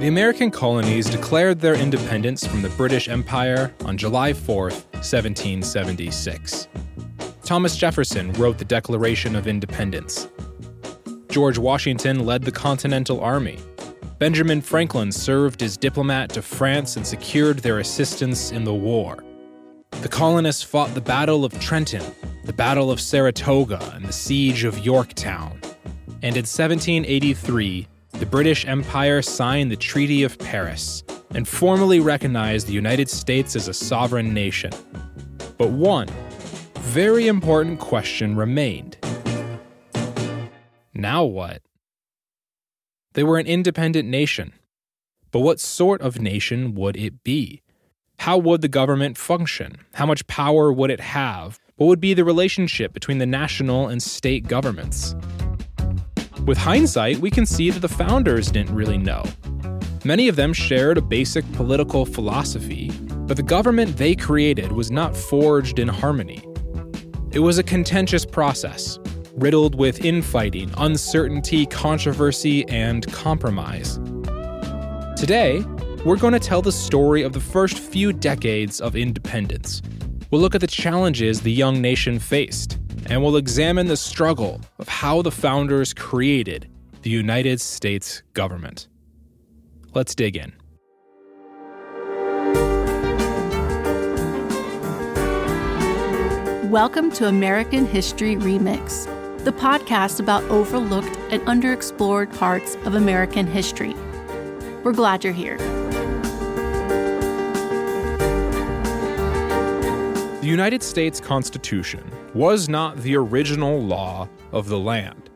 The American colonies declared their independence from the British Empire on July 4, 1776. Thomas Jefferson wrote the Declaration of Independence. George Washington led the Continental Army. Benjamin Franklin served as diplomat to France and secured their assistance in the war. The colonists fought the Battle of Trenton, the Battle of Saratoga, and the Siege of Yorktown. And in 1783, the British Empire signed the Treaty of Paris and formally recognized the United States as a sovereign nation. But one very important question remained. Now what? They were an independent nation. But what sort of nation would it be? How would the government function? How much power would it have? What would be the relationship between the national and state governments? With hindsight, we can see that the founders didn't really know. Many of them shared a basic political philosophy, but the government they created was not forged in harmony. It was a contentious process, riddled with infighting, uncertainty, controversy, and compromise. Today, we're going to tell the story of the first few decades of independence. We'll look at the challenges the young nation faced, and we'll examine the struggle of how the founders created the United States government. Let's dig in. Welcome to American History Remix, the podcast about overlooked and underexplored parts of American history. We're glad you're here. The United States Constitution was not the original law of the land.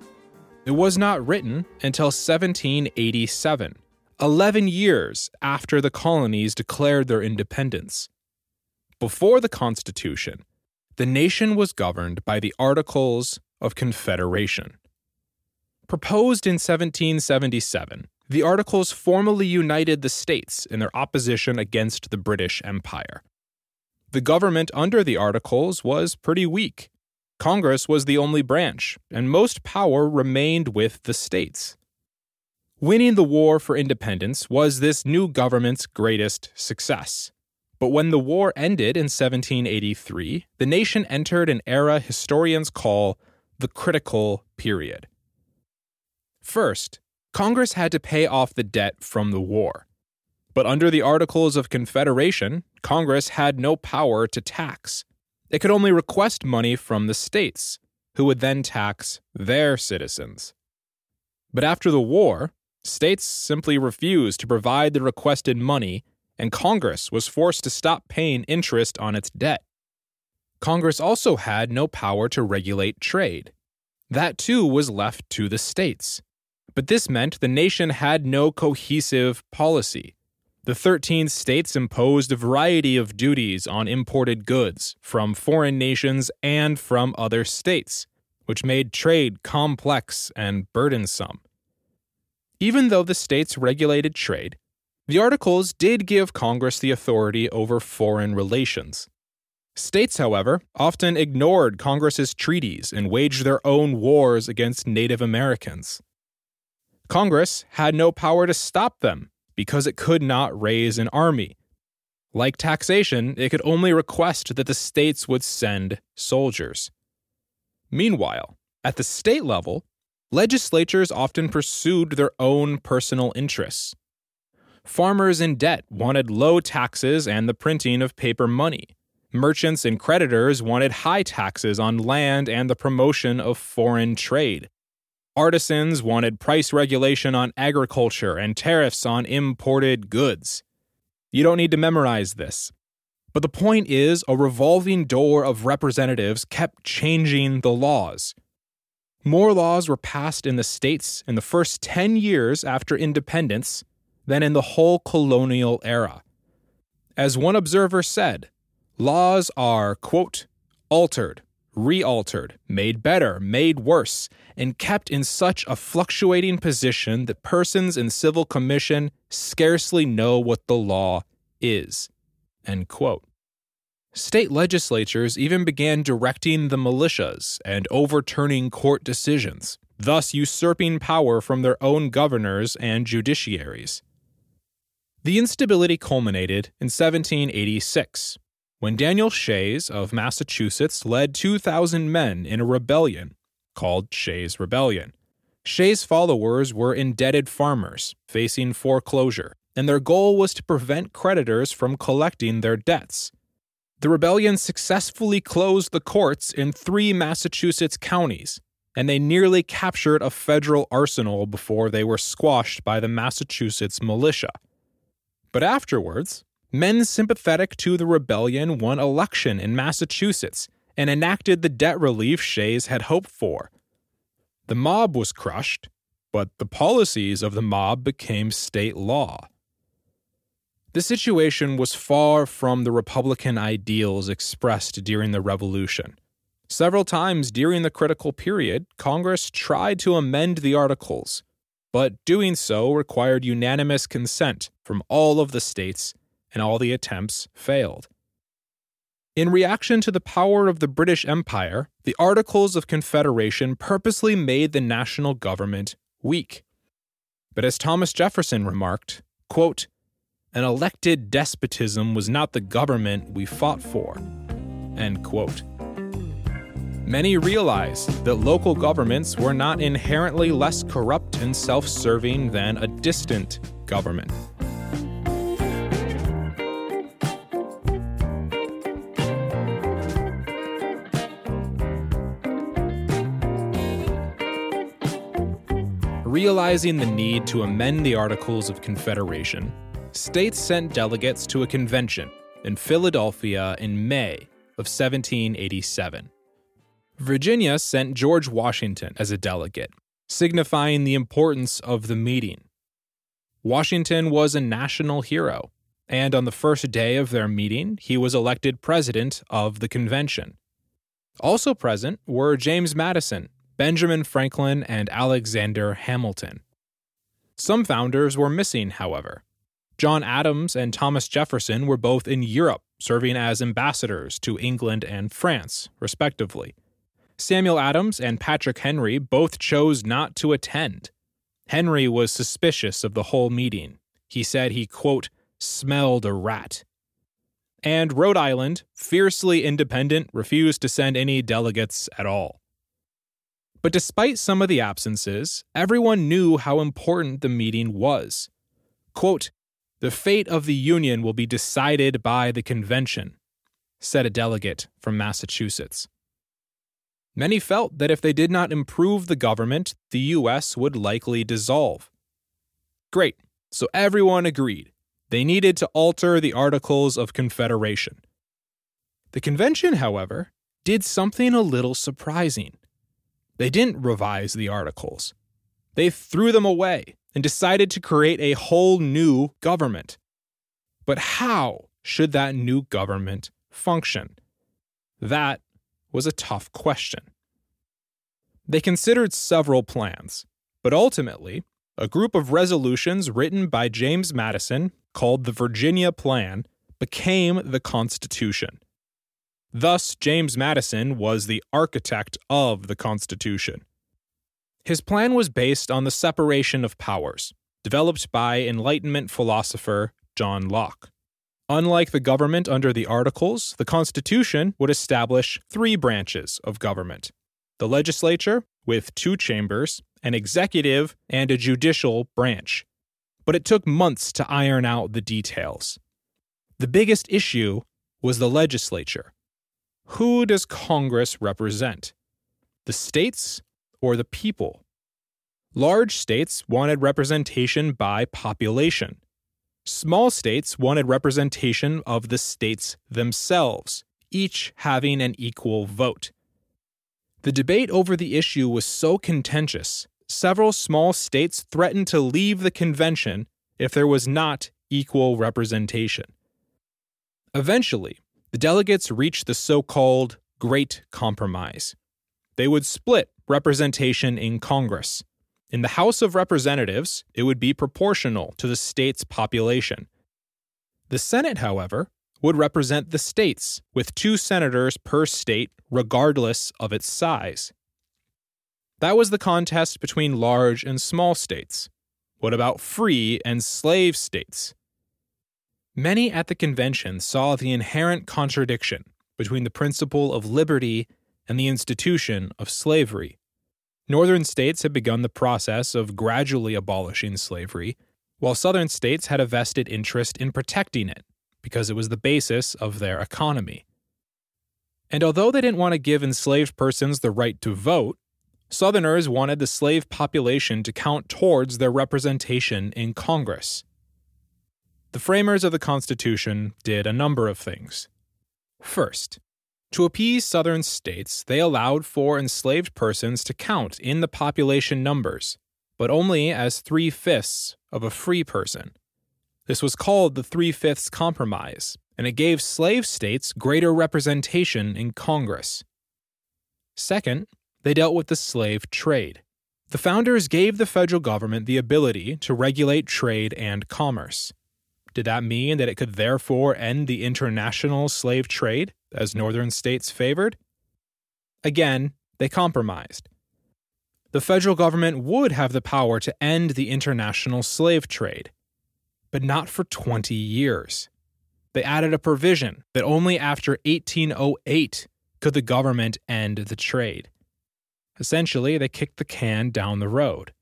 It was not written until 1787, 11 years after the colonies declared their independence. Before the Constitution, the nation was governed by the Articles of Confederation. Proposed in 1777, the Articles formally united the states in their opposition against the British Empire. The government under the Articles was pretty weak. Congress was the only branch, and most power remained with the states. Winning the war for independence was this new government's greatest success. But when the war ended in 1783, the nation entered an era historians call the critical period. First, Congress had to pay off the debt from the war. But under the Articles of Confederation, Congress had no power to tax. It could only request money from the states, who would then tax their citizens. But after the war, states simply refused to provide the requested money, and Congress was forced to stop paying interest on its debt. Congress also had no power to regulate trade. That too was left to the states. But this meant the nation had no cohesive policy. The 13 states imposed a variety of duties on imported goods from foreign nations and from other states, which made trade complex and burdensome. Even though the states regulated trade, the Articles did give Congress the authority over foreign relations. States, however, often ignored Congress's treaties and waged their own wars against Native Americans. Congress had no power to stop them because it could not raise an army. Like taxation, it could only request that the states would send soldiers. Meanwhile, at the state level, legislatures often pursued their own personal interests. Farmers in debt wanted low taxes and the printing of paper money. Merchants and creditors wanted high taxes on land and the promotion of foreign trade. Artisans wanted price regulation on agriculture and tariffs on imported goods. You don't need to memorize this. But the point is, a revolving door of representatives kept changing the laws. More laws were passed in the states in the first 10 years after independence than in the whole colonial era. As one observer said, laws are, quote, altered, realtered, made better, made worse, and kept in such a fluctuating position that persons in civil commission scarcely know what the law is. State legislatures even began directing the militias and overturning court decisions, thus usurping power from their own governors and judiciaries. The instability culminated in 1786 when Daniel Shays of Massachusetts led 2,000 men in a rebellion called Shays' Rebellion. Shays' followers were indebted farmers facing foreclosure, and their goal was to prevent creditors from collecting their debts. The rebellion successfully closed the courts in three Massachusetts counties, and they nearly captured a federal arsenal before they were squashed by the Massachusetts militia. But afterwards, men sympathetic to the rebellion won election in Massachusetts and enacted the debt relief Shays had hoped for. The mob was crushed, but the policies of the mob became state law. The situation was far from the Republican ideals expressed during the Revolution. Several times during the critical period, Congress tried to amend the Articles, but doing so required unanimous consent from all of the states, and all the attempts failed. In reaction to the power of the British Empire, the Articles of Confederation purposely made the national government weak. But as Thomas Jefferson remarked, quote, an elected despotism was not the government we fought for. End quote. Many realized that local governments were not inherently less corrupt and self serving than a distant government. Realizing the need to amend the Articles of Confederation, states sent delegates to a convention in Philadelphia in May of 1787. Virginia sent George Washington as a delegate, signifying the importance of the meeting. Washington was a national hero, and on the first day of their meeting, he was elected president of the convention. Also present were James Madison, Benjamin Franklin, and Alexander Hamilton. Some founders were missing, however. John Adams and Thomas Jefferson were both in Europe, serving as ambassadors to England and France, respectively. Samuel Adams and Patrick Henry both chose not to attend. Henry was suspicious of the whole meeting. He said he, quote, smelled a rat. And Rhode Island, fiercely independent, refused to send any delegates at all. But despite some of the absences, everyone knew how important the meeting was. Quote, the fate of the Union will be decided by the convention, said a delegate from Massachusetts. Many felt that if they did not improve the government, the U.S. would likely dissolve. Great, so everyone agreed. They needed to alter the Articles of Confederation. The convention, however, did something a little surprising. They didn't revise the Articles, they threw them away and decided to create a whole new government. But how should that new government function? That was a tough question. They considered several plans, but ultimately, a group of resolutions written by James Madison, called the Virginia Plan, became the Constitution. Thus, James Madison was the architect of the Constitution. His plan was based on the separation of powers, developed by Enlightenment philosopher John Locke. Unlike the government under the Articles, the Constitution would establish three branches of government the legislature, with two chambers, an executive, and a judicial branch. But it took months to iron out the details. The biggest issue was the legislature. Who does Congress represent? The states or the people. Large states wanted representation by population. Small states wanted representation of the states themselves, each having an equal vote. The debate over the issue was so contentious, several small states threatened to leave the convention if there was not equal representation. Eventually, the delegates reached the so called Great Compromise. They would split representation in Congress. In the House of Representatives, it would be proportional to the state's population. The Senate, however, would represent the states, with two senators per state, regardless of its size. That was the contest between large and small states. What about free and slave states? Many at the convention saw the inherent contradiction between the principle of liberty and the institution of slavery. Northern states had begun the process of gradually abolishing slavery, while Southern states had a vested interest in protecting it because it was the basis of their economy. And although they didn't want to give enslaved persons the right to vote, Southerners wanted the slave population to count towards their representation in Congress. The framers of the Constitution did a number of things. First, to appease Southern states, they allowed for enslaved persons to count in the population numbers, but only as three fifths of a free person. This was called the Three Fifths Compromise, and it gave slave states greater representation in Congress. Second, they dealt with the slave trade. The founders gave the federal government the ability to regulate trade and commerce. Did that mean that it could therefore end the international slave trade, as northern states favored? Again, they compromised. The federal government would have the power to end the international slave trade, but not for 20 years. They added a provision that only after 1808 could the government end the trade. Essentially, they kicked the can down the road.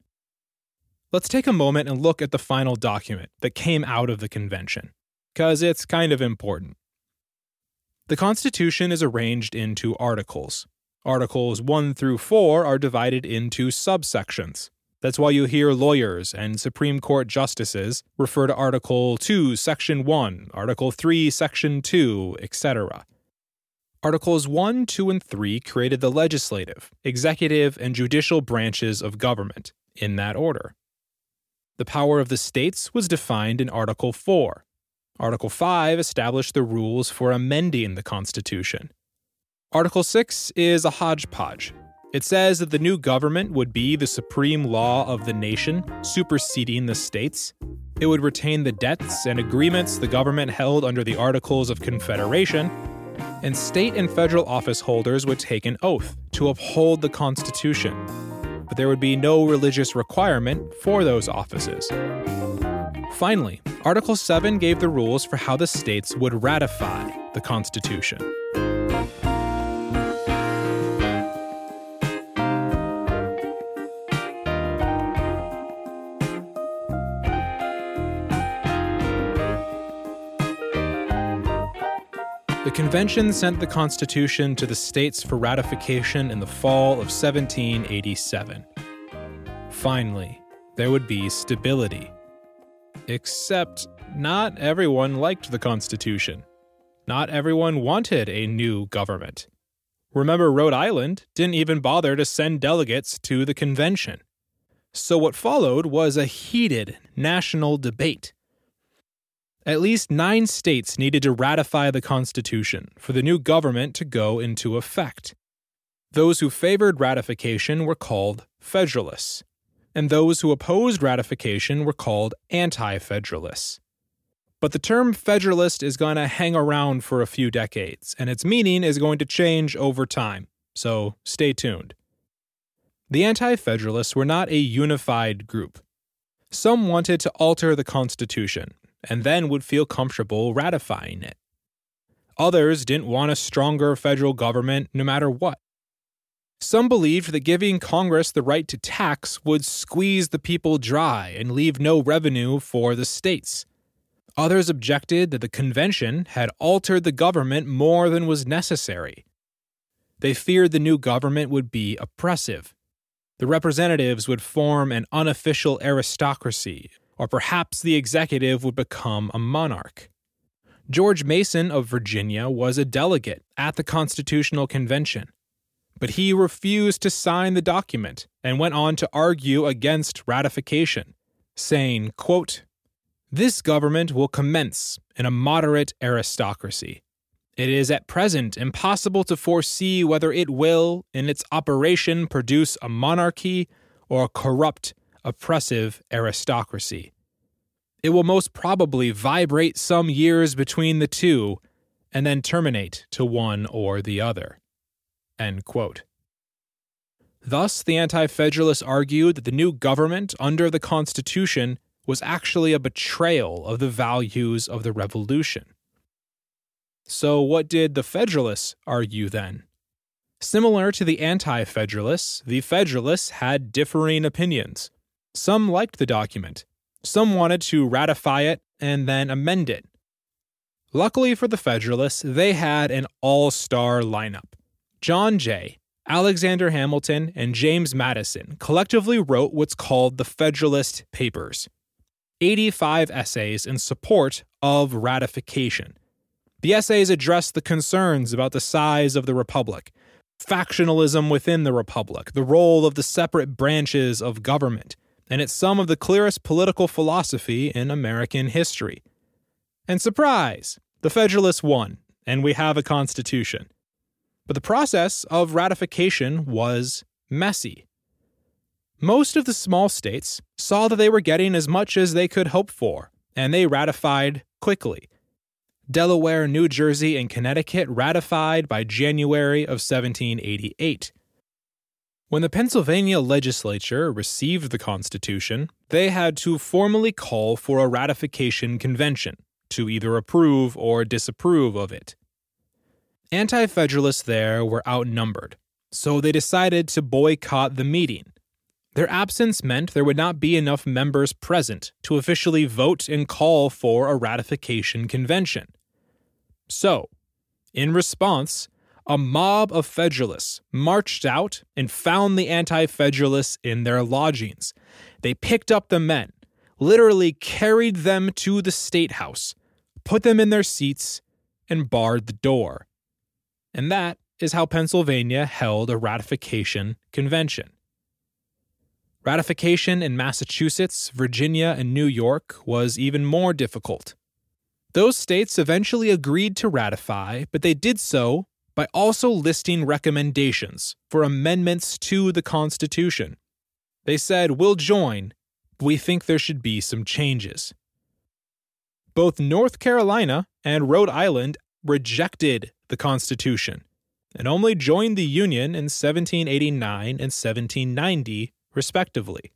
Let's take a moment and look at the final document that came out of the convention, because it's kind of important. The Constitution is arranged into articles. Articles 1 through 4 are divided into subsections. That's why you hear lawyers and Supreme Court justices refer to Article 2, Section 1, Article 3, Section 2, etc. Articles 1, 2, and 3 created the legislative, executive, and judicial branches of government, in that order. The power of the states was defined in Article 4. Article 5 established the rules for amending the Constitution. Article 6 is a hodgepodge. It says that the new government would be the supreme law of the nation, superseding the states. It would retain the debts and agreements the government held under the Articles of Confederation, and state and federal office holders would take an oath to uphold the Constitution but there would be no religious requirement for those offices. Finally, Article 7 gave the rules for how the states would ratify the Constitution. The convention sent the Constitution to the states for ratification in the fall of 1787. Finally, there would be stability. Except, not everyone liked the Constitution. Not everyone wanted a new government. Remember, Rhode Island didn't even bother to send delegates to the convention. So, what followed was a heated national debate. At least nine states needed to ratify the Constitution for the new government to go into effect. Those who favored ratification were called Federalists, and those who opposed ratification were called Anti Federalists. But the term Federalist is going to hang around for a few decades, and its meaning is going to change over time, so stay tuned. The Anti Federalists were not a unified group. Some wanted to alter the Constitution and then would feel comfortable ratifying it. Others didn't want a stronger federal government no matter what. Some believed that giving Congress the right to tax would squeeze the people dry and leave no revenue for the states. Others objected that the convention had altered the government more than was necessary. They feared the new government would be oppressive. The representatives would form an unofficial aristocracy or perhaps the executive would become a monarch. George Mason of Virginia was a delegate at the Constitutional Convention, but he refused to sign the document and went on to argue against ratification, saying, quote, This government will commence in a moderate aristocracy. It is at present impossible to foresee whether it will, in its operation, produce a monarchy or a corrupt oppressive aristocracy. It will most probably vibrate some years between the two and then terminate to one or the other. Thus, the Anti Federalists argued that the new government under the Constitution was actually a betrayal of the values of the revolution. So, what did the Federalists argue then? Similar to the Anti Federalists, the Federalists had differing opinions. Some liked the document, some wanted to ratify it and then amend it. Luckily for the Federalists, they had an all star lineup. John Jay, Alexander Hamilton, and James Madison collectively wrote what's called the Federalist Papers 85 essays in support of ratification. The essays address the concerns about the size of the Republic, factionalism within the Republic, the role of the separate branches of government, and it's some of the clearest political philosophy in American history. And surprise, the Federalists won, and we have a constitution. But the process of ratification was messy. Most of the small states saw that they were getting as much as they could hope for, and they ratified quickly. Delaware, New Jersey, and Connecticut ratified by January of 1788. When the Pennsylvania legislature received the Constitution, they had to formally call for a ratification convention to either approve or disapprove of it. Anti Federalists there were outnumbered, so they decided to boycott the meeting. Their absence meant there would not be enough members present to officially vote and call for a ratification convention. So, in response, a mob of Federalists marched out and found the anti Federalists in their lodgings. They picked up the men, literally carried them to the State House, put them in their seats, and barred the door. And that is how Pennsylvania held a ratification convention. Ratification in Massachusetts, Virginia, and New York was even more difficult. Those states eventually agreed to ratify, but they did so by also listing recommendations for amendments to the Constitution. They said, We'll join, but we think there should be some changes. Both North Carolina and Rhode Island rejected the Constitution and only joined the Union in 1789 and 1790, respectively.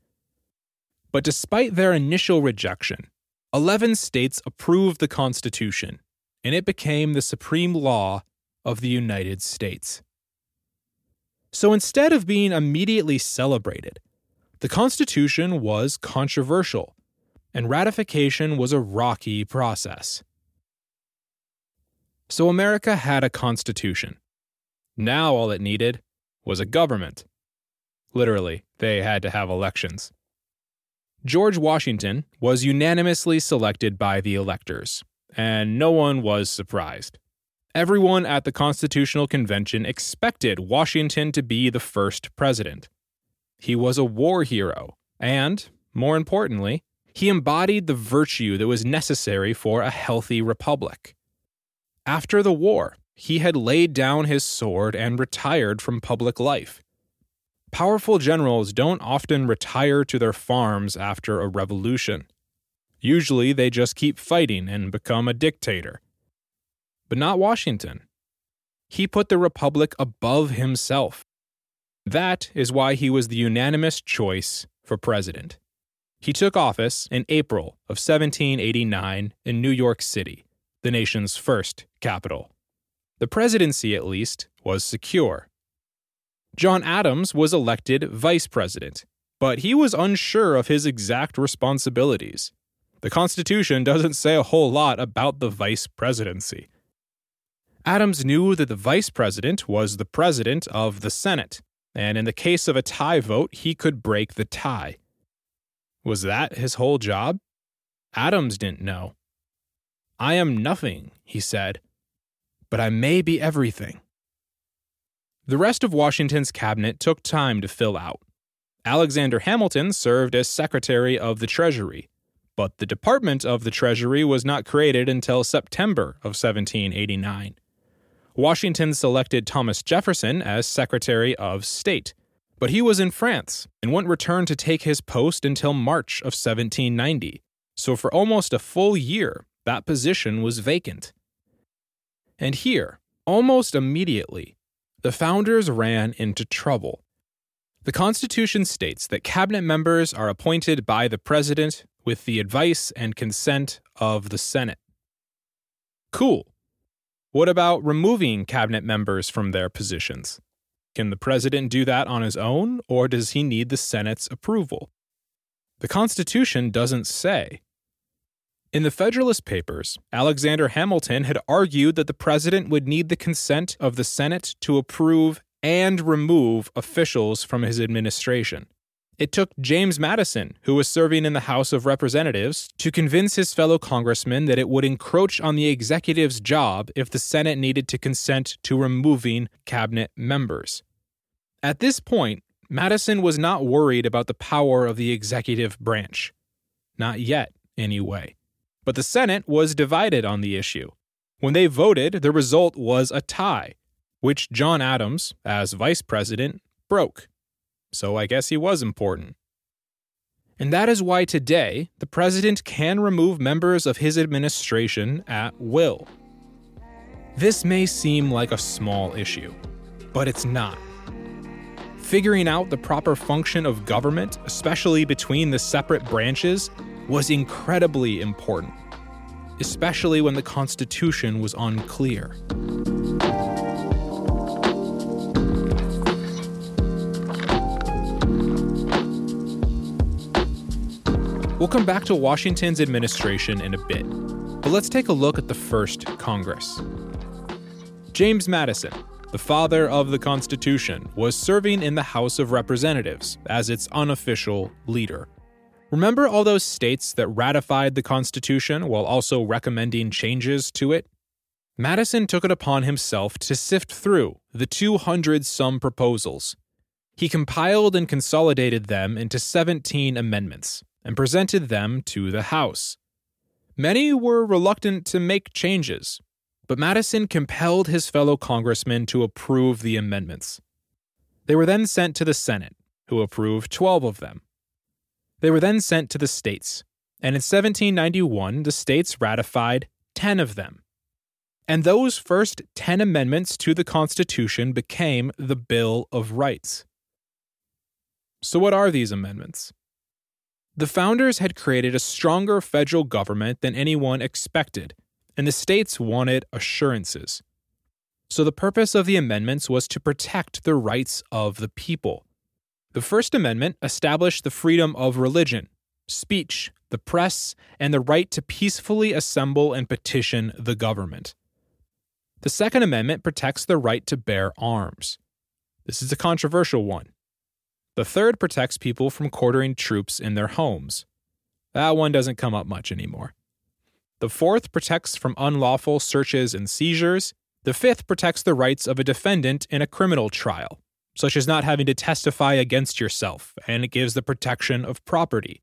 But despite their initial rejection, 11 states approved the Constitution, and it became the supreme law of the United States. So instead of being immediately celebrated, the Constitution was controversial, and ratification was a rocky process. So America had a constitution. Now all it needed was a government. Literally, they had to have elections. George Washington was unanimously selected by the electors, and no one was surprised. Everyone at the Constitutional Convention expected Washington to be the first president. He was a war hero, and, more importantly, he embodied the virtue that was necessary for a healthy republic. After the war, he had laid down his sword and retired from public life. Powerful generals don't often retire to their farms after a revolution. Usually they just keep fighting and become a dictator. But not Washington. He put the republic above himself. That is why he was the unanimous choice for president. He took office in April of 1789 in New York City the nation's first capital. The presidency, at least, was secure. John Adams was elected vice president, but he was unsure of his exact responsibilities. The Constitution doesn't say a whole lot about the vice presidency. Adams knew that the vice president was the president of the Senate, and in the case of a tie vote, he could break the tie. Was that his whole job? Adams didn't know. I am nothing, he said, but I may be everything. The rest of Washington's cabinet took time to fill out. Alexander Hamilton served as Secretary of the Treasury, but the Department of the Treasury was not created until September of 1789. Washington selected Thomas Jefferson as Secretary of State, but he was in France and wouldn't return to take his post until March of 1790. So, for almost a full year, that position was vacant. And here, almost immediately, the founders ran into trouble. The Constitution states that cabinet members are appointed by the president with the advice and consent of the Senate. Cool. What about removing cabinet members from their positions? Can the president do that on his own, or does he need the Senate's approval? The Constitution doesn't say. In the Federalist Papers, Alexander Hamilton had argued that the president would need the consent of the Senate to approve and remove officials from his administration. It took James Madison, who was serving in the House of Representatives, to convince his fellow congressmen that it would encroach on the executive's job if the Senate needed to consent to removing cabinet members. At this point, Madison was not worried about the power of the executive branch. Not yet, anyway. But the Senate was divided on the issue. When they voted, the result was a tie, which John Adams, as vice president, broke so I guess he was important. And that is why today the president can remove members of his administration at will. This may seem like a small issue, but it's not. Figuring out the proper function of government, especially between the separate branches, was incredibly important, especially when the Constitution was unclear. We'll come back to Washington's administration in a bit, but let's take a look at the first Congress. James Madison, the father of the Constitution, was serving in the House of Representatives as its unofficial leader. Remember all those states that ratified the Constitution while also recommending changes to it? Madison took it upon himself to sift through the 200 some proposals. He compiled and consolidated them into 17 amendments, and presented them to the House. Many were reluctant to make changes, but Madison compelled his fellow congressmen to approve the amendments. They were then sent to the Senate, who approved 12 of them. They were then sent to the states, and in 1791 the states ratified 10 of them. And those first 10 amendments to the Constitution became the Bill of Rights. So, what are these amendments? The founders had created a stronger federal government than anyone expected, and the states wanted assurances. So, the purpose of the amendments was to protect the rights of the people. The First Amendment established the freedom of religion, speech, the press, and the right to peacefully assemble and petition the government. The Second Amendment protects the right to bear arms. This is a controversial one. The third protects people from quartering troops in their homes. That one doesn't come up much anymore. The fourth protects from unlawful searches and seizures. The fifth protects the rights of a defendant in a criminal trial, such as not having to testify against yourself, and it gives the protection of property.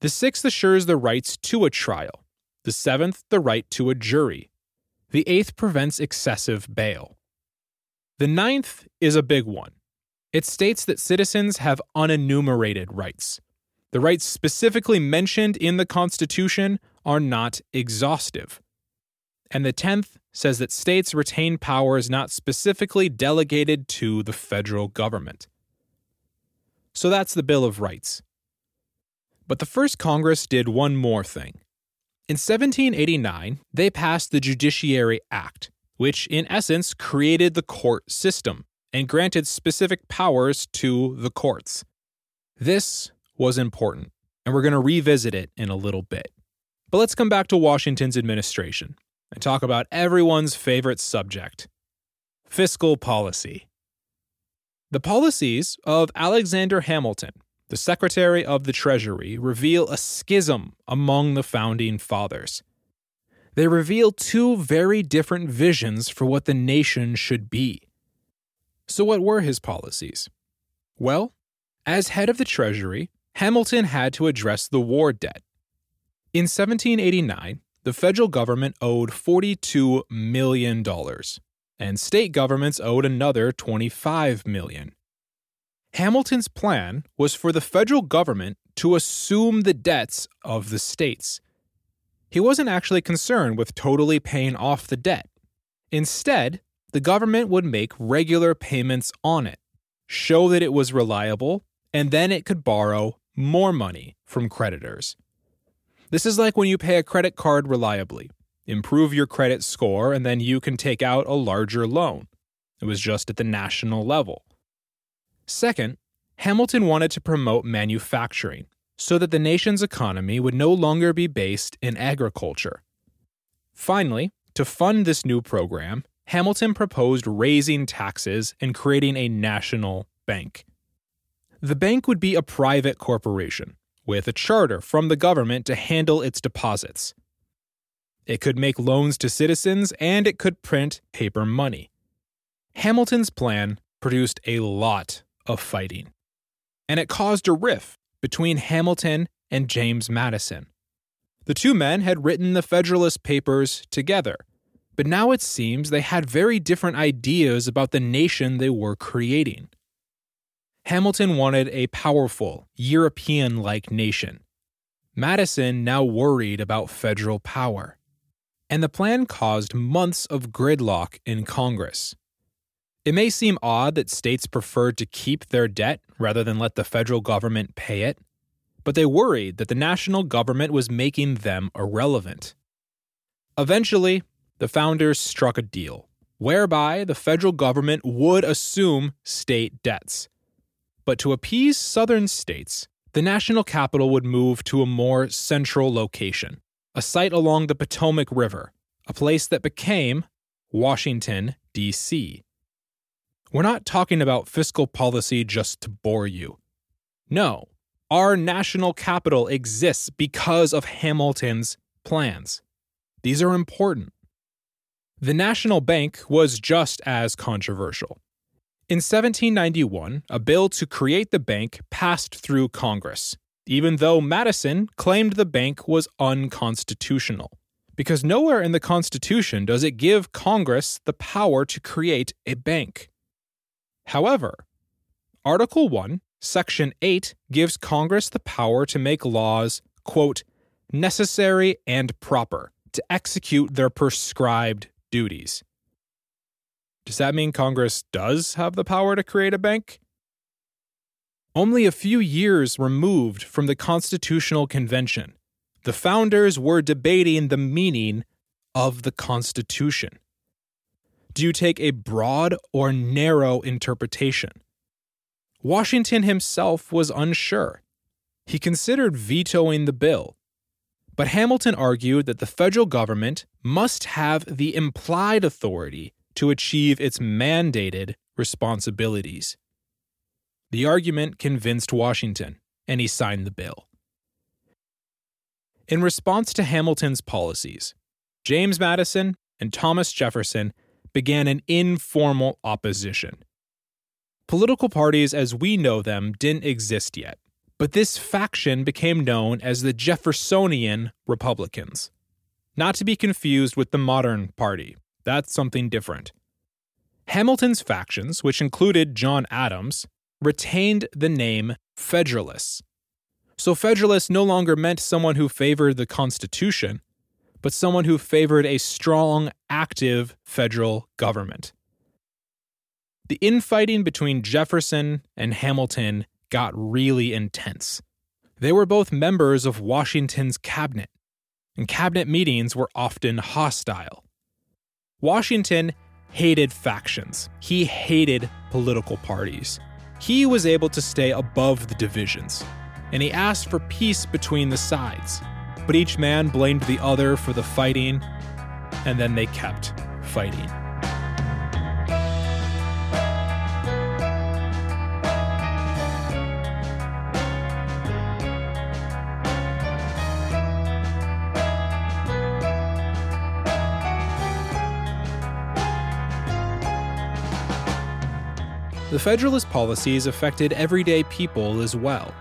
The sixth assures the rights to a trial. The seventh, the right to a jury. The eighth prevents excessive bail. The ninth is a big one. It states that citizens have unenumerated rights. The rights specifically mentioned in the Constitution are not exhaustive. And the 10th says that states retain powers not specifically delegated to the federal government. So that's the Bill of Rights. But the first Congress did one more thing. In 1789, they passed the Judiciary Act, which in essence created the court system and granted specific powers to the courts. This was important, and we're going to revisit it in a little bit. But let's come back to Washington's administration and talk about everyone's favorite subject fiscal policy. The policies of Alexander Hamilton, the Secretary of the Treasury, reveal a schism among the founding fathers. They reveal two very different visions for what the nation should be. So, what were his policies? Well, as head of the Treasury, Hamilton had to address the war debt. In 1789, the federal government owed $42 million, and state governments owed another 25 million. Hamilton's plan was for the federal government to assume the debts of the states. He wasn't actually concerned with totally paying off the debt. Instead, the government would make regular payments on it, show that it was reliable, and then it could borrow more money from creditors. This is like when you pay a credit card reliably. Improve your credit score, and then you can take out a larger loan. It was just at the national level. Second, Hamilton wanted to promote manufacturing so that the nation's economy would no longer be based in agriculture. Finally, to fund this new program, Hamilton proposed raising taxes and creating a national bank. The bank would be a private corporation with a charter from the government to handle its deposits. It could make loans to citizens and it could print paper money. Hamilton's plan produced a lot of fighting and it caused a rift between Hamilton and James Madison. The two men had written the Federalist Papers together, but now it seems they had very different ideas about the nation they were creating. Hamilton wanted a powerful, European like nation. Madison now worried about federal power. And the plan caused months of gridlock in Congress. It may seem odd that states preferred to keep their debt rather than let the federal government pay it, but they worried that the national government was making them irrelevant. Eventually, the founders struck a deal whereby the federal government would assume state debts. But to appease southern states, the national capital would move to a more central location, a site along the Potomac River, a place that became Washington, D.C. We're not talking about fiscal policy just to bore you. No, our national capital exists because of Hamilton's plans. These are important. The National Bank was just as controversial. In 1791, a bill to create the bank passed through Congress, even though Madison claimed the bank was unconstitutional. Because nowhere in the Constitution does it give Congress the power to create a bank. However, Article 1, Section 8 gives Congress the power to make laws, quote, necessary and proper to execute their prescribed duties. Does that mean Congress does have the power to create a bank? Only a few years removed from the Constitutional Convention, the founders were debating the meaning of the Constitution. Do you take a broad or narrow interpretation? Washington himself was unsure. He considered vetoing the bill. But Hamilton argued that the federal government must have the implied authority to achieve its mandated responsibilities. The argument convinced Washington, and he signed the bill. In response to Hamilton's policies, James Madison and Thomas Jefferson began an informal opposition. Political parties as we know them didn't exist yet, but this faction became known as the Jeffersonian Republicans. Not to be confused with the modern party, that's something different. Hamilton's factions, which included John Adams, retained the name Federalists. So, Federalists no longer meant someone who favored the Constitution, but someone who favored a strong, active federal government. The infighting between Jefferson and Hamilton got really intense. They were both members of Washington's cabinet, and cabinet meetings were often hostile. Washington hated factions, he hated political parties. He was able to stay above the divisions, and he asked for peace between the sides but each man blamed the other for the fighting, and then they kept fighting. The Federalist policies affected everyday people as well.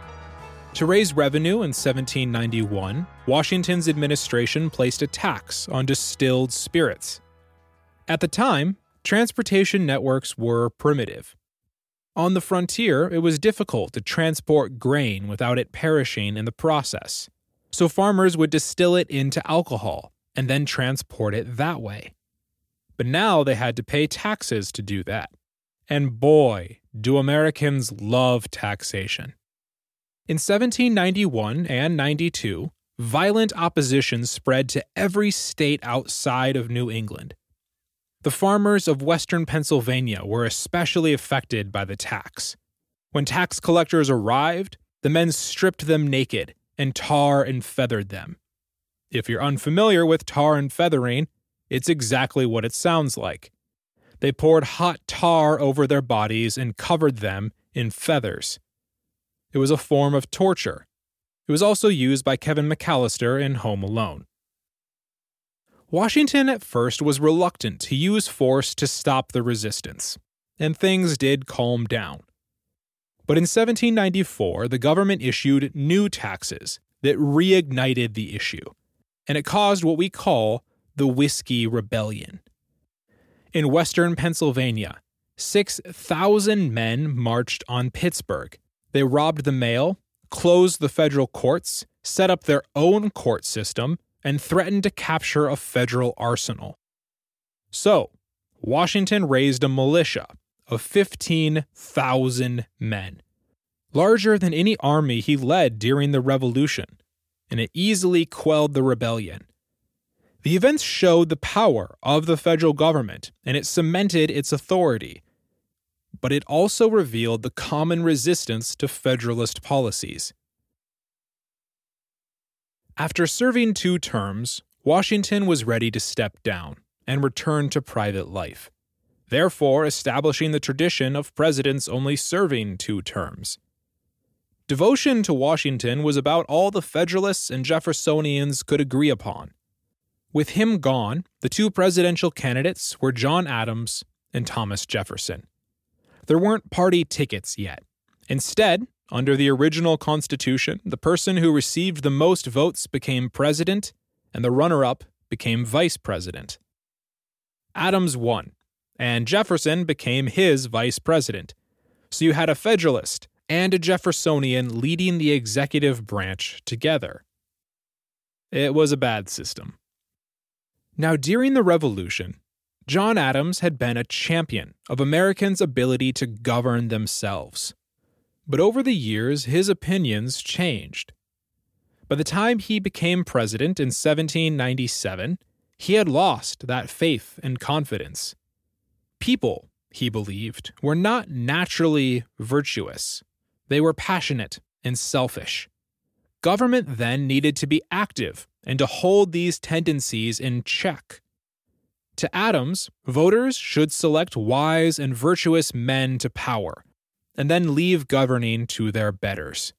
To raise revenue in 1791, Washington's administration placed a tax on distilled spirits. At the time, transportation networks were primitive. On the frontier, it was difficult to transport grain without it perishing in the process, so farmers would distill it into alcohol and then transport it that way. But now they had to pay taxes to do that. And boy, do Americans love taxation. In 1791 and 92, violent opposition spread to every state outside of New England. The farmers of western Pennsylvania were especially affected by the tax. When tax collectors arrived, the men stripped them naked and tar and feathered them. If you're unfamiliar with tar and feathering, it's exactly what it sounds like. They poured hot tar over their bodies and covered them in feathers. It was a form of torture. It was also used by Kevin McAllister in Home Alone. Washington at first was reluctant to use force to stop the resistance, and things did calm down. But in 1794, the government issued new taxes that reignited the issue, and it caused what we call the Whiskey Rebellion. In western Pennsylvania, 6,000 men marched on Pittsburgh. They robbed the mail, closed the federal courts, set up their own court system, and threatened to capture a federal arsenal. So, Washington raised a militia of 15,000 men, larger than any army he led during the Revolution, and it easily quelled the rebellion. The events showed the power of the federal government and it cemented its authority. But it also revealed the common resistance to Federalist policies. After serving two terms, Washington was ready to step down and return to private life, therefore, establishing the tradition of presidents only serving two terms. Devotion to Washington was about all the Federalists and Jeffersonians could agree upon. With him gone, the two presidential candidates were John Adams and Thomas Jefferson. There weren't party tickets yet. Instead, under the original Constitution, the person who received the most votes became president, and the runner up became vice president. Adams won, and Jefferson became his vice president. So you had a Federalist and a Jeffersonian leading the executive branch together. It was a bad system. Now, during the Revolution, John Adams had been a champion of Americans' ability to govern themselves. But over the years, his opinions changed. By the time he became president in 1797, he had lost that faith and confidence. People, he believed, were not naturally virtuous. They were passionate and selfish. Government then needed to be active and to hold these tendencies in check. To Adams, voters should select wise and virtuous men to power, and then leave governing to their betters.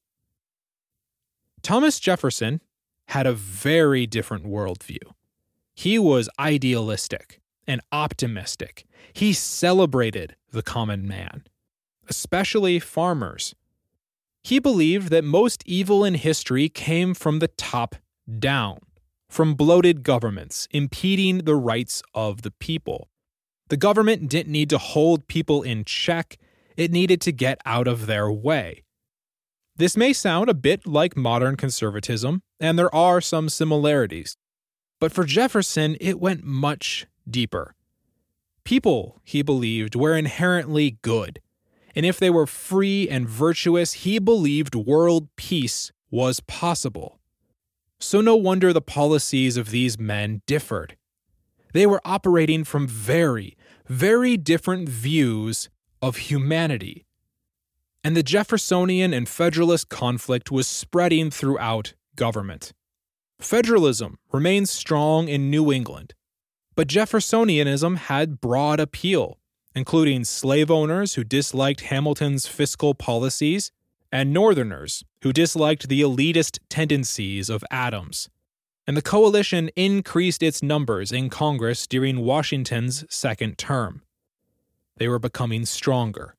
Thomas Jefferson had a very different worldview. He was idealistic and optimistic. He celebrated the common man, especially farmers. He believed that most evil in history came from the top down from bloated governments impeding the rights of the people. The government didn't need to hold people in check, it needed to get out of their way. This may sound a bit like modern conservatism, and there are some similarities. But for Jefferson, it went much deeper. People, he believed, were inherently good, and if they were free and virtuous, he believed world peace was possible. So no wonder the policies of these men differed. They were operating from very, very different views of humanity. And the Jeffersonian and Federalist conflict was spreading throughout government. Federalism remained strong in New England, but Jeffersonianism had broad appeal, including slave owners who disliked Hamilton's fiscal policies and Northerners who disliked the elitist tendencies of Adams. And the coalition increased its numbers in Congress during Washington's second term. They were becoming stronger.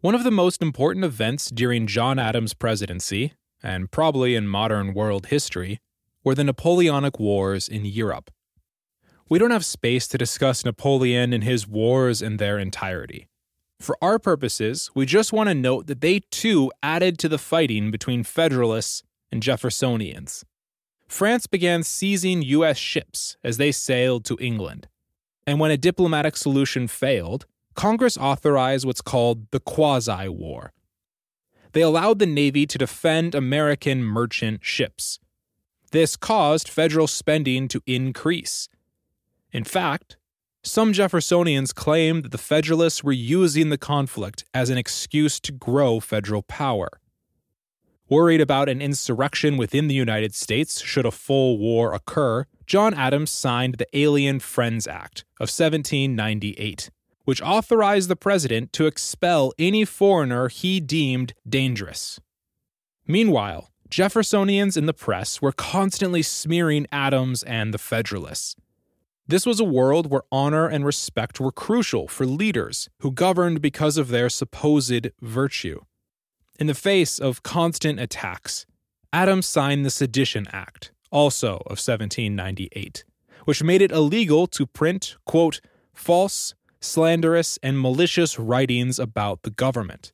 One of the most important events during John Adams' presidency, and probably in modern world history, were the Napoleonic Wars in Europe. We don't have space to discuss Napoleon and his wars in their entirety. For our purposes, we just want to note that they too added to the fighting between Federalists and Jeffersonians. France began seizing U.S. ships as they sailed to England. And when a diplomatic solution failed, Congress authorized what's called the Quasi War. they allowed the Navy to defend American merchant ships. This caused federal spending to increase. In fact, some Jeffersonians claimed that the Federalists were using the conflict as an excuse to grow federal power. Worried about an insurrection within the United States should a full war occur, John Adams signed the Alien Friends Act of 1798, which authorized the president to expel any foreigner he deemed dangerous. Meanwhile, Jeffersonians in the press were constantly smearing Adams and the Federalists. This was a world where honor and respect were crucial for leaders who governed because of their supposed virtue. In the face of constant attacks, Adams signed the Sedition Act, also of 1798, which made it illegal to print, quote, false, slanderous, and malicious writings about the government.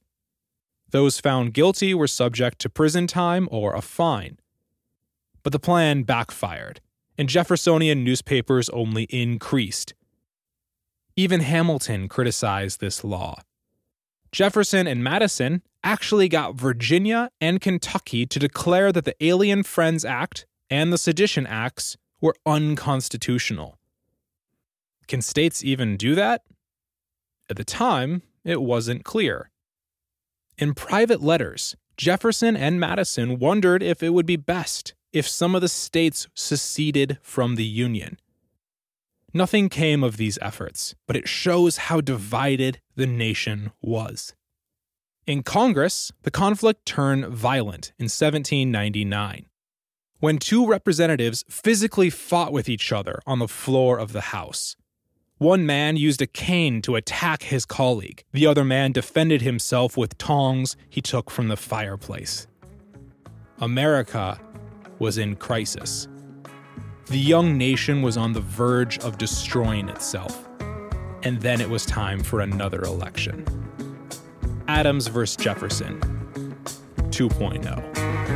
Those found guilty were subject to prison time or a fine. But the plan backfired and Jeffersonian newspapers only increased. Even Hamilton criticized this law. Jefferson and Madison actually got Virginia and Kentucky to declare that the Alien Friends Act and the Sedition Acts were unconstitutional. Can states even do that? At the time, it wasn't clear. In private letters, Jefferson and Madison wondered if it would be best if some of the states seceded from the Union. Nothing came of these efforts, but it shows how divided the nation was. In Congress, the conflict turned violent in 1799 when two representatives physically fought with each other on the floor of the House. One man used a cane to attack his colleague. The other man defended himself with tongs he took from the fireplace. America was in crisis. The young nation was on the verge of destroying itself. And then it was time for another election. Adams versus Jefferson 2.0.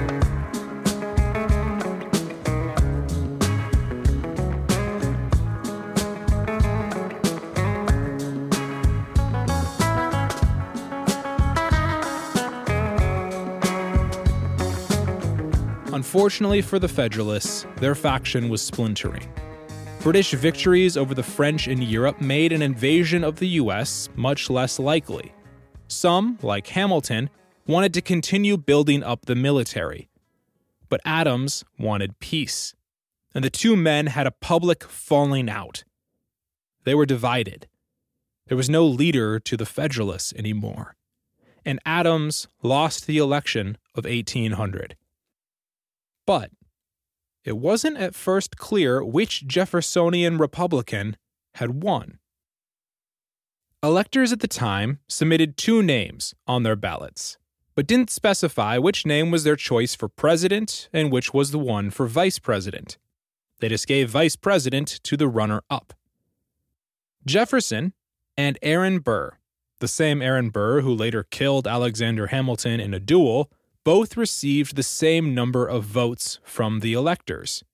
Unfortunately for the Federalists, their faction was splintering. British victories over the French in Europe made an invasion of the US much less likely. Some, like Hamilton, wanted to continue building up the military. But Adams wanted peace. And the two men had a public falling out. They were divided. There was no leader to the Federalists anymore. And Adams lost the election of 1800. But it wasn't at first clear which Jeffersonian Republican had won. Electors at the time submitted two names on their ballots, but didn't specify which name was their choice for president and which was the one for vice president. They just gave vice president to the runner up. Jefferson and Aaron Burr, the same Aaron Burr who later killed Alexander Hamilton in a duel, both received the same number of votes from the electors.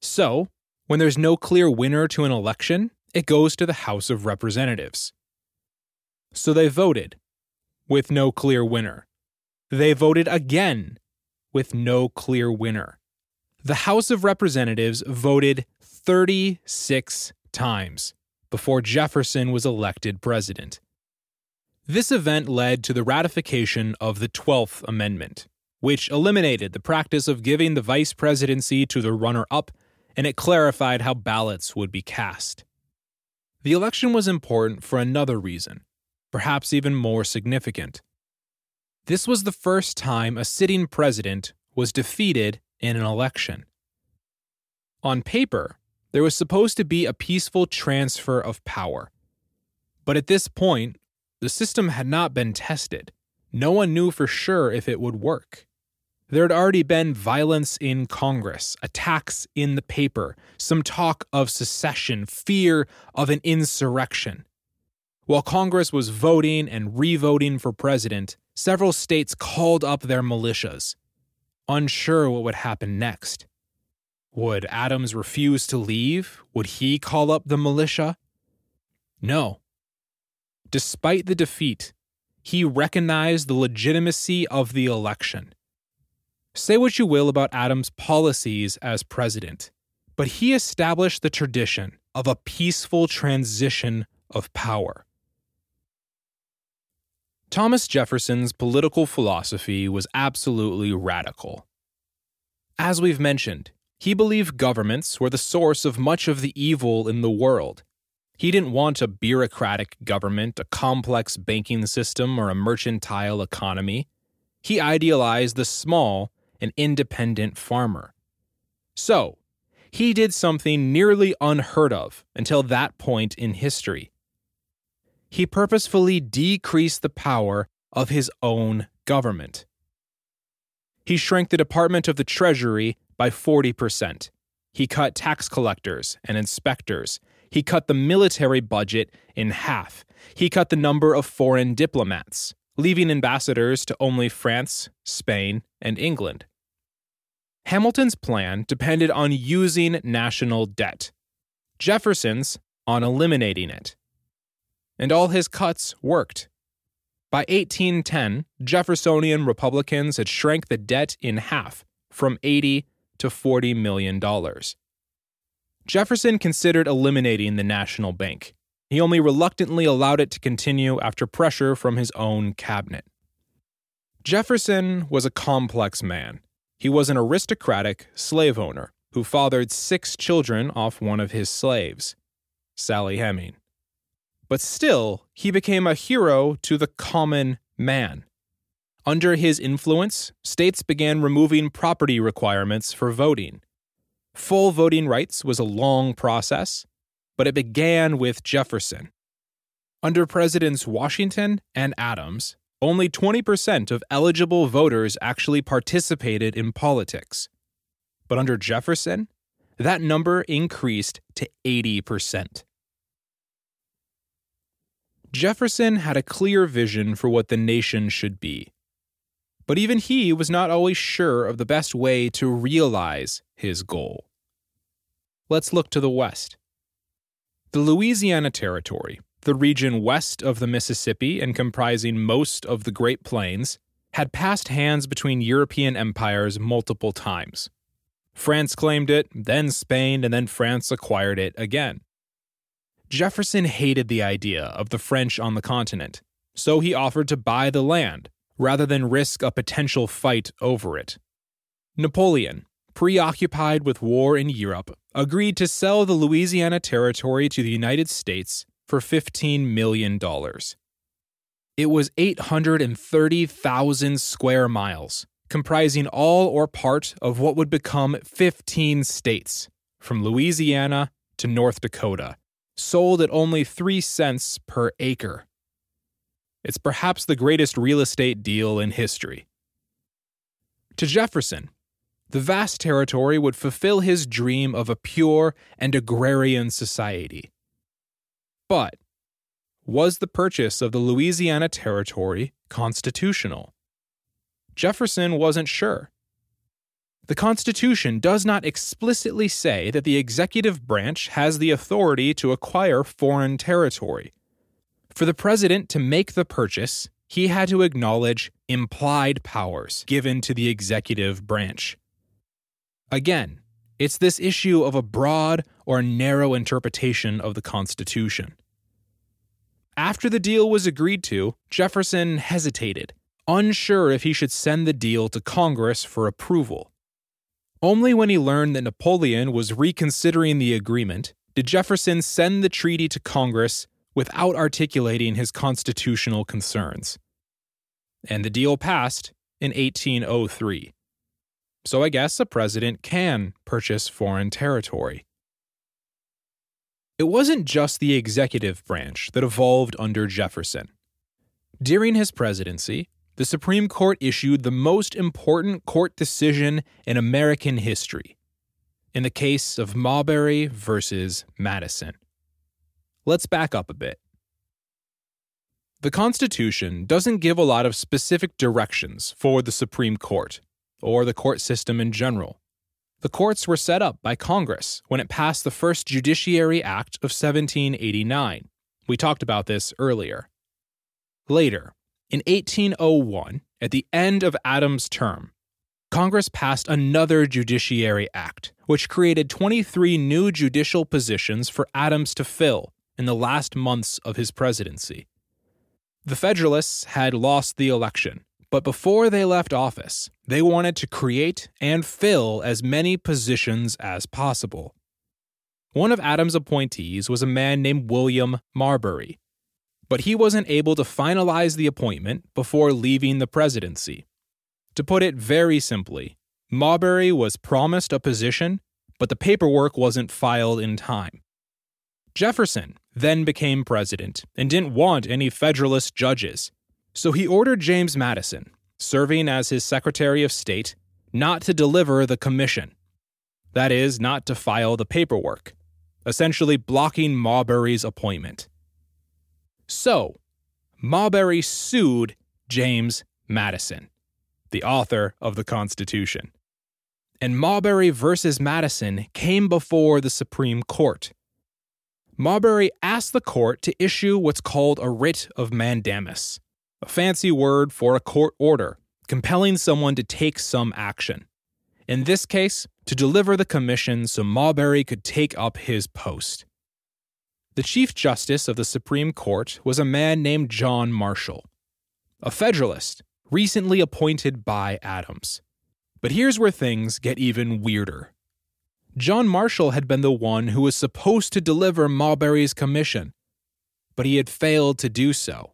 So, when there's no clear winner to an election, it goes to the House of Representatives. So they voted, with no clear winner. They voted again, with no clear winner. The House of Representatives voted 36 times before Jefferson was elected president. This event led to the ratification of the 12th Amendment, which eliminated the practice of giving the vice presidency to the runner up, and it clarified how ballots would be cast. The election was important for another reason, perhaps even more significant. This was the first time a sitting president was defeated in an election. On paper, there was supposed to be a peaceful transfer of power. But at this point, the system had not been tested. No one knew for sure if it would work. There had already been violence in Congress, attacks in the paper, some talk of secession, fear of an insurrection. While Congress was voting and revoting for president, several states called up their militias, unsure what would happen next. Would Adams refuse to leave? Would he call up the militia? No. Despite the defeat, he recognized the legitimacy of the election. Say what you will about Adams' policies as president, but he established the tradition of a peaceful transition of power. Thomas Jefferson's political philosophy was absolutely radical. As we've mentioned, he believed governments were the source of much of the evil in the world. He didn't want a bureaucratic government, a complex banking system, or a mercantile economy. He idealized the small and independent farmer. So, he did something nearly unheard of until that point in history. He purposefully decreased the power of his own government. He shrank the Department of the Treasury by 40%. He cut tax collectors and inspectors. He cut the military budget in half. He cut the number of foreign diplomats, leaving ambassadors to only France, Spain, and England. Hamilton's plan depended on using national debt, Jefferson's on eliminating it. And all his cuts worked. By 1810, Jeffersonian Republicans had shrank the debt in half, from 80 to 40 million dollars. Jefferson considered eliminating the national bank. He only reluctantly allowed it to continue after pressure from his own cabinet. Jefferson was a complex man. He was an aristocratic slave owner who fathered six children off one of his slaves, Sally Heming. But still, he became a hero to the common man. Under his influence, states began removing property requirements for voting. Full voting rights was a long process, but it began with Jefferson. Under Presidents Washington and Adams, only 20% of eligible voters actually participated in politics. But under Jefferson, that number increased to 80%. Jefferson had a clear vision for what the nation should be. But even he was not always sure of the best way to realize his goal. Let's look to the West. The Louisiana Territory, the region west of the Mississippi and comprising most of the Great Plains, had passed hands between European empires multiple times. France claimed it, then Spain, and then France acquired it again. Jefferson hated the idea of the French on the continent, so he offered to buy the land rather than risk a potential fight over it. Napoleon, preoccupied with war in Europe, agreed to sell the Louisiana Territory to the United States for $15 million. It was 830,000 square miles, comprising all or part of what would become 15 states, from Louisiana to North Dakota, sold at only 3 cents per acre. It's perhaps the greatest real estate deal in history. To Jefferson, the vast territory would fulfill his dream of a pure and agrarian society. But was the purchase of the Louisiana Territory constitutional? Jefferson wasn't sure. The Constitution does not explicitly say that the executive branch has the authority to acquire foreign territory. For the president to make the purchase, he had to acknowledge implied powers given to the executive branch. Again, it's this issue of a broad or narrow interpretation of the Constitution. After the deal was agreed to, Jefferson hesitated, unsure if he should send the deal to Congress for approval. Only when he learned that Napoleon was reconsidering the agreement did Jefferson send the treaty to Congress without articulating his constitutional concerns. And the deal passed in 1803. So I guess a president can purchase foreign territory. It wasn't just the executive branch that evolved under Jefferson. During his presidency, the Supreme Court issued the most important court decision in American history in the case of Marbury versus Madison. Let's back up a bit. The Constitution doesn't give a lot of specific directions for the Supreme Court, or the court system in general. The courts were set up by Congress when it passed the first Judiciary Act of 1789. We talked about this earlier. Later, In 1801, at the end of Adams' term, Congress passed another Judiciary Act, which created 23 new judicial positions for Adams to fill in the last months of his presidency. The Federalists had lost the election, but before they left office, they wanted to create and fill as many positions as possible. One of Adams' appointees was a man named William Marbury, but he wasn't able to finalize the appointment before leaving the presidency. To put it very simply, Marbury was promised a position, but the paperwork wasn't filed in time. Jefferson then became president and didn't want any Federalist judges, so he ordered James Madison, serving as his Secretary of State, not to deliver the commission. That is, not to file the paperwork essentially blocking Marbury's appointment. So, Marbury sued James Madison, the author of the Constitution. And Marbury versus Madison came before the Supreme Court. Marbury asked the court to issue what's called a writ of mandamus, a fancy word for a court order compelling someone to take some action. In this case, to deliver the commission so Marbury could take up his post. The Chief Justice of the Supreme Court was a man named John Marshall, a Federalist recently appointed by Adams. But here's where things get even weirder. John Marshall had been the one who was supposed to deliver Marbury's commission, but he had failed to do so.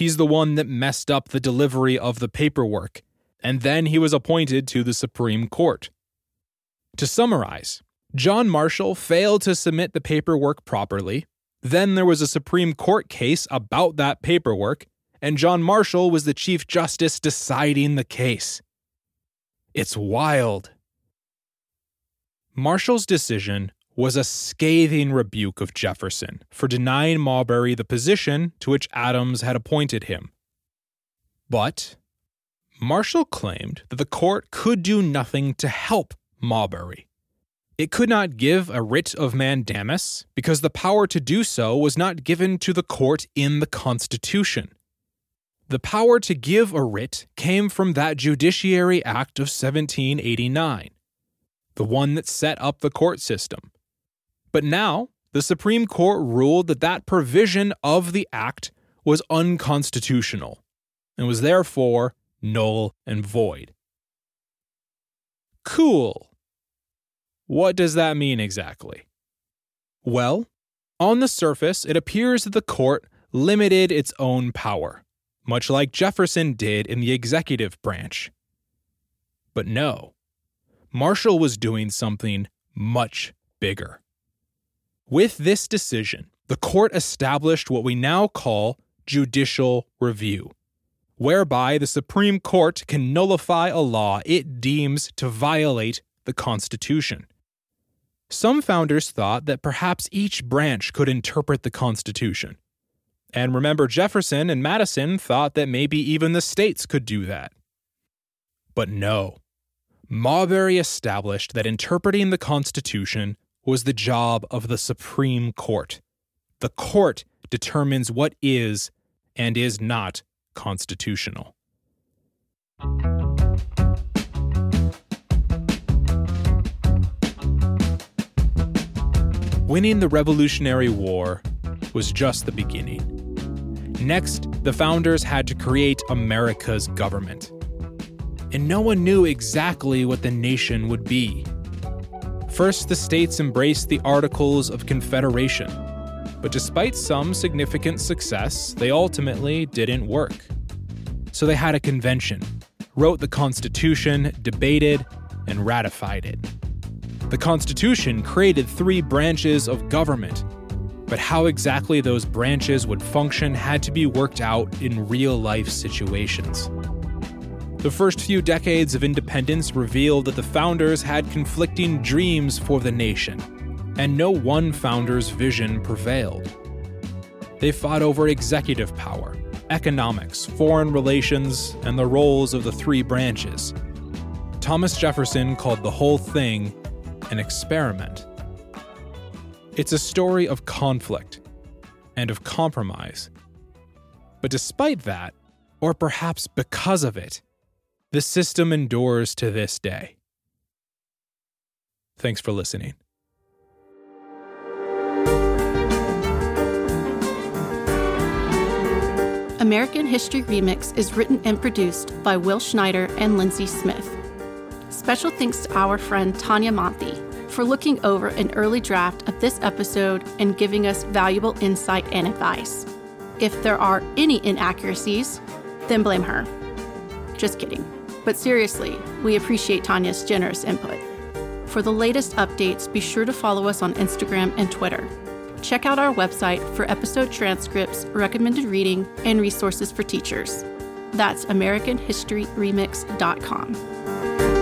He's the one that messed up the delivery of the paperwork, and then he was appointed to the Supreme Court. To summarize, John Marshall failed to submit the paperwork properly. Then there was a Supreme Court case about that paperwork, and John Marshall was the Chief Justice deciding the case. It's wild. Marshall's decision was a scathing rebuke of Jefferson for denying Marbury the position to which Adams had appointed him. But Marshall claimed that the court could do nothing to help Marbury. It could not give a writ of mandamus because the power to do so was not given to the court in the Constitution. The power to give a writ came from that Judiciary Act of 1789, the one that set up the court system. But now, the Supreme Court ruled that that provision of the Act was unconstitutional and was therefore null and void. Cool. What does that mean exactly? Well, on the surface, it appears that the court limited its own power, much like Jefferson did in the executive branch. But no, Marshall was doing something much bigger. With this decision, the court established what we now call judicial review, whereby the Supreme Court can nullify a law it deems to violate the Constitution. Some founders thought that perhaps each branch could interpret the Constitution. And remember, Jefferson and Madison thought that maybe even the states could do that. But no. Marbury established that interpreting the Constitution was the job of the Supreme Court. The court determines what is and is not constitutional. Winning the Revolutionary War was just the beginning. Next, the founders had to create America's government. And no one knew exactly what the nation would be. First, the states embraced the Articles of Confederation, but despite some significant success, they ultimately didn't work. So they had a convention, wrote the Constitution, debated, and ratified it. The Constitution created three branches of government, but how exactly those branches would function had to be worked out in real life situations. The first few decades of independence revealed that the founders had conflicting dreams for the nation, and no one founder's vision prevailed. They fought over executive power, economics, foreign relations, and the roles of the three branches. Thomas Jefferson called the whole thing an experiment. It's a story of conflict and of compromise. But despite that, or perhaps because of it, the system endures to this day. Thanks for listening. American History Remix is written and produced by Will Schneider and Lindsay Smith. Special thanks to our friend Tanya Monty for looking over an early draft of this episode and giving us valuable insight and advice. If there are any inaccuracies, then blame her. Just kidding. But seriously, we appreciate Tanya's generous input. For the latest updates, be sure to follow us on Instagram and Twitter. Check out our website for episode transcripts, recommended reading, and resources for teachers. That's AmericanHistoryRemix.com.